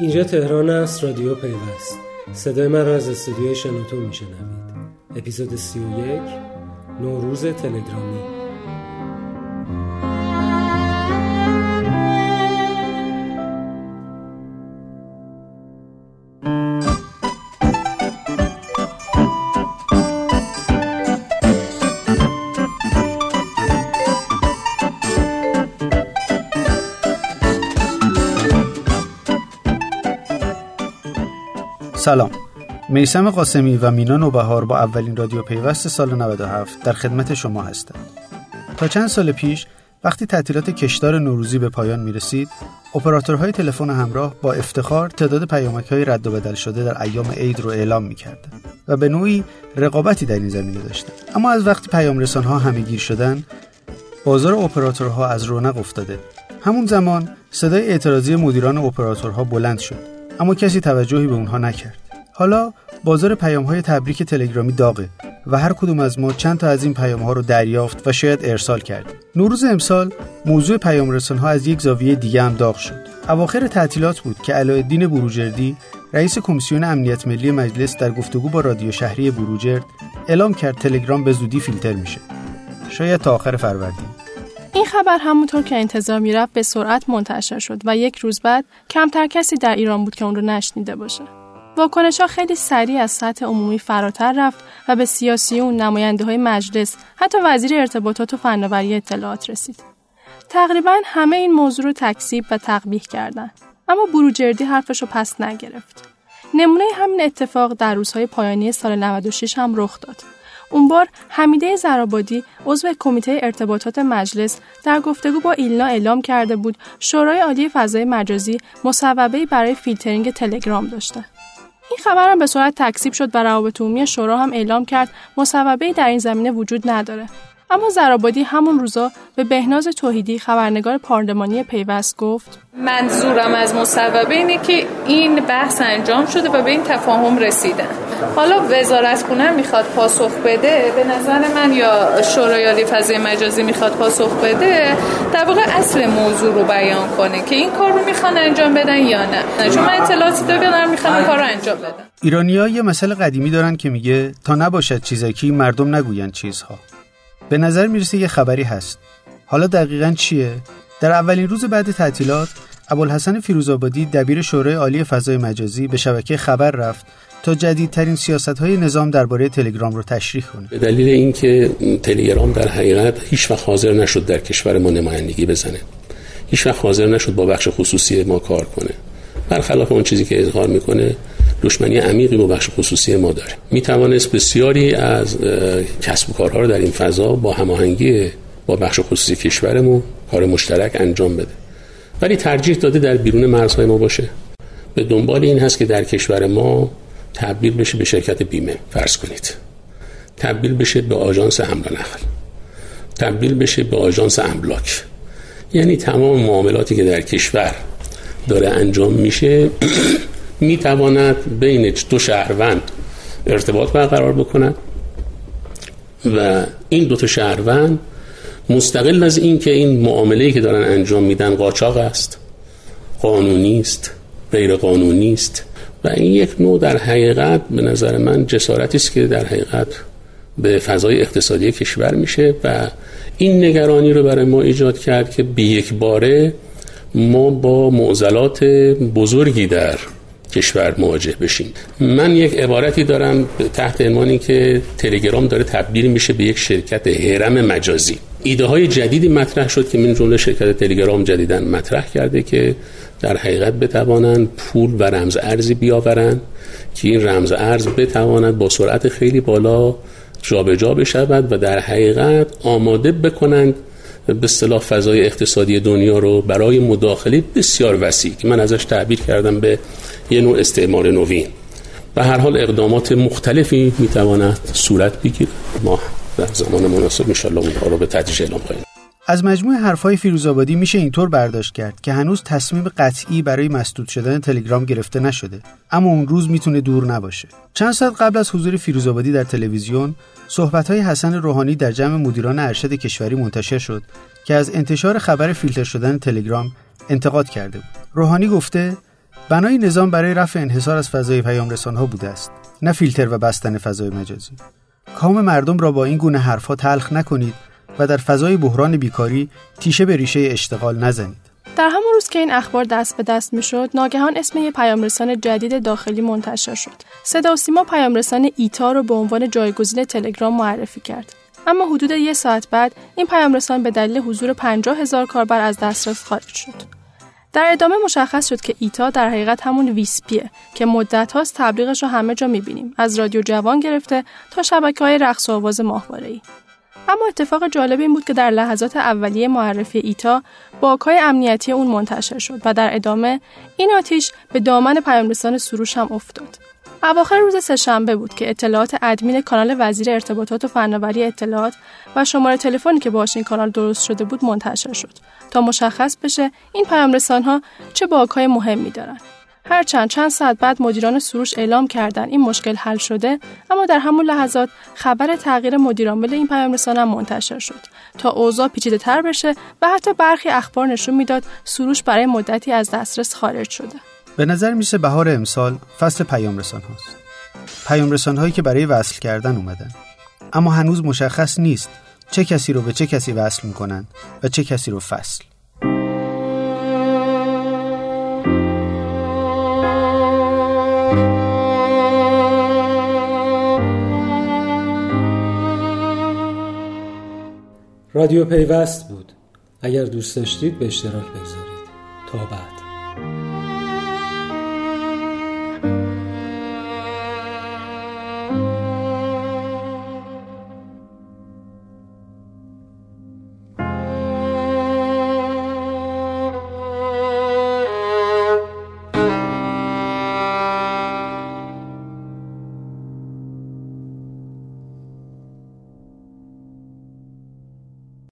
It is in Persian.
اینجا تهران است رادیو پیوست. صدای من را از استودیوی شنوتو میشنوید. اپیزود 31 نوروز تلگرامی. سلام میسم قاسمی و مینا نوبهار با اولین رادیو پیوست سال 97 در خدمت شما هستند. تا چند سال پیش وقتی تعطیلات کشدار نوروزی به پایان می رسید، اپراتورهای تلفن همراه با افتخار تعداد پیامک های رد و بدل شده در ایام عید رو اعلام می کردن و به نوعی رقابتی در این زمینه داشتند. اما از وقتی پیام رسان ها همه گیر شدن، بازار اپراتورها از رونق افتاده. همون زمان صدای اعتراضی مدیران اپراتورها بلند شد اما کسی توجهی به اونها نکرد حالا بازار پیام های تبریک تلگرامی داغه و هر کدوم از ما چند تا از این پیام ها رو دریافت و شاید ارسال کردیم. نوروز امسال موضوع پیام رسان ها از یک زاویه دیگه هم داغ شد. اواخر تعطیلات بود که علایالدین بروجردی رئیس کمیسیون امنیت ملی مجلس در گفتگو با رادیو شهری بروجرد اعلام کرد تلگرام به زودی فیلتر میشه. شاید تا آخر فروردین. این خبر همونطور که انتظار می‌رفت به سرعت منتشر شد و یک روز بعد کمتر کسی در ایران بود که اون رو نشنیده باشه. واکنش ها خیلی سریع از سطح عمومی فراتر رفت و به سیاسیون، نماینده های مجلس، حتی وزیر ارتباطات و فناوری اطلاعات رسید. تقریبا همه این موضوع رو تکذیب و تقبیح کردند. اما بروجردی حرفش رو پس نگرفت. نمونه همین اتفاق در روزهای پایانی سال 96 هم رخ داد. اون بار حمیده زرابادی عضو کمیته ارتباطات مجلس در گفتگو با ایلنا اعلام کرده بود شورای عالی فضای مجازی مصوبه برای فیلترینگ تلگرام داشته. این خبر هم به صورت تکسیب شد و روابط عمومی شورا هم اعلام کرد مصوبه در این زمینه وجود نداره. اما زرابادی همون روزا به بهناز توحیدی خبرنگار پارلمانی پیوست گفت منظورم از مصوبه اینه که این بحث انجام شده و به این تفاهم رسیدن حالا وزارت خونه می‌خواد پاسخ بده به نظر من یا شورای عالی فضای مجازی می‌خواد پاسخ بده در واقع اصل موضوع رو بیان کنه که این کار رو می‌خوان انجام بدن یا نه. چون من اطلاعاتی دارم می‌خوان کار رو انجام بدن. ایرانی‌ها یه مسئله قدیمی دارن که میگه تا نباشد چیزکی مردم نگویند چیزها. به نظر می‌رسه یه خبری هست. حالا دقیقا چیه؟ در اولین روز بعد تعطیلات ابوالحسن فیروزآبادی دبیر شورای عالی فضای مجازی به شبکه خبر رفت جدیدترین سیاست های نظام درباره تلگرام رو تشریح کنه. به دلیل اینکه تلگرام در حقیقت هیچ وقت حاضر نشد در کشور ما نمایندگی بزنه. هیچ وقت حاضر نشد با بخش خصوصی ما کار کنه. برخلاف اون چیزی که اظهار می‌کنه دشمنی عمیقی با بخش خصوصی ما داره. می توانست بسیاری از کسب و کارها رو در این فضا با هماهنگی با بخش خصوصی کشورمون کار مشترک انجام بده. ولی ترجیح داده در بیرون مرزهای ما باشه. به دنبال این هست که در کشور ما تبدیل بشه به شرکت بیمه فرض کنید. تبدیل بشه به آژانس حمل و نقل تبدیل بشه به آژانس املاک یعنی تمام معاملاتی که در کشور داره انجام میشه می‌تواند بین دو شهروند ارتباط برقرار بکند و این دو تا شهروند مستقل از اینکه این معامله که دارن انجام میدن قاچاق است قانونی است غیر قانونی است. و این یک نوع در حقیقت به نظر من جسارتی است که در حقیقت به فضای اقتصادی کشور میشه و این نگرانی رو برای ما ایجاد کرد که به یک باره ما با معضلات بزرگی در کشور مواجه بشیم. من یک عبارتی دارم تحت عنوانی که تلگرام داره تبدیل میشه به یک شرکت هرم مجازی. ایده های جدیدی مطرح شد که من جمله شرکت تلگرام جدیدن مطرح کرده که در حقیقت بتوانند پول و رمز ارزی بیاورند که این رمز ارز بتواند با سرعت خیلی بالا جابجا بشود و در حقیقت آماده بکنند به اصطلاح فضای اقتصادی دنیا رو برای مداخله بسیار وسیع که من ازش تعبیر کردم به یه نوع استعمار نوین. و هر حال اقدامات مختلفی می‌تواند صورت بگیره ما در زمان مناسب انشالله اونها رو به تدریج اعلام خواهیم. از مجموع حرفهای فیروزآبادی میشه اینطور برداشت کرد که هنوز تصمیم قطعی برای مسدود شدن تلگرام گرفته نشده اما اون روز می‌تونه دور نباشه. چند ساعت قبل از حضور فیروزآبادی در تلویزیون صحبت‌های حسن روحانی در جمع مدیران ارشد کشوری منتشر شد که از انتشار خبر فیلتر شدن تلگرام انتقاد کرده بود. روحانی گفته بنای نظام برای رفع انحصار از فضای پیام ها بوده است نه فیلتر و بستن فضای مجازی. کام مردم را با این گونه حرفها تلخ نکنید و در فضای بحران بیکاری تیشه به ریشه اشتغال نزنید. در همون روز که این اخبار دست به دست می‌شد ناگهان اسم یک پیامرسان جدید داخلی منتشر شد. صدا و سیما پیامرسان ایتا رو به عنوان جایگزین تلگرام معرفی کرد. اما حدود یک ساعت بعد این پیامرسان به دلیل حضور 50 هزار کاربر از دسترس خارج شد. در ادامه مشخص شد که ایتا در حقیقت همون ویسپیه که مدت هاست تبلیغش رو همه جا می‌بینیم. از رادیو جوان گرفته تا شبکه های رقص و آواز ماهواره اما اتفاق جالب این بود که در لحظات اولیه معرفی ایتا باکهای امنیتی اون منتشر شد و در ادامه این آتیش به دامن پیامرسان سروش هم افتاد. اواخر روز سهشنبه بود که اطلاعات ادمین کانال وزیر ارتباطات و فناوری اطلاعات و شماره تلفنی که باش این کانال درست شده بود منتشر شد. تا مشخص بشه این پیامرسان ها چه باکهای مهمی دارن. هرچند چند ساعت بعد مدیران سروش اعلام کردند این مشکل حل شده اما در همون لحظات خبر تغییر مدیرعامل این پیام هم منتشر شد. تا اوضاع پیچیده تر بشه و حتی برخی اخبار نشون می‌داد سروش برای مدتی از دسترس خارج شده. به نظر میسه بهار امسال فصل پیام رسان هاست. پیام رسان هایی که برای وصل کردن اومدن. اما هنوز مشخص نیست چه کسی رو به چه کسی وصل می‌کنن و چه کسی رو فصل. رادیو پیوست بود. اگر دوست داشتید به اشتراک بگذارید. تا بعد.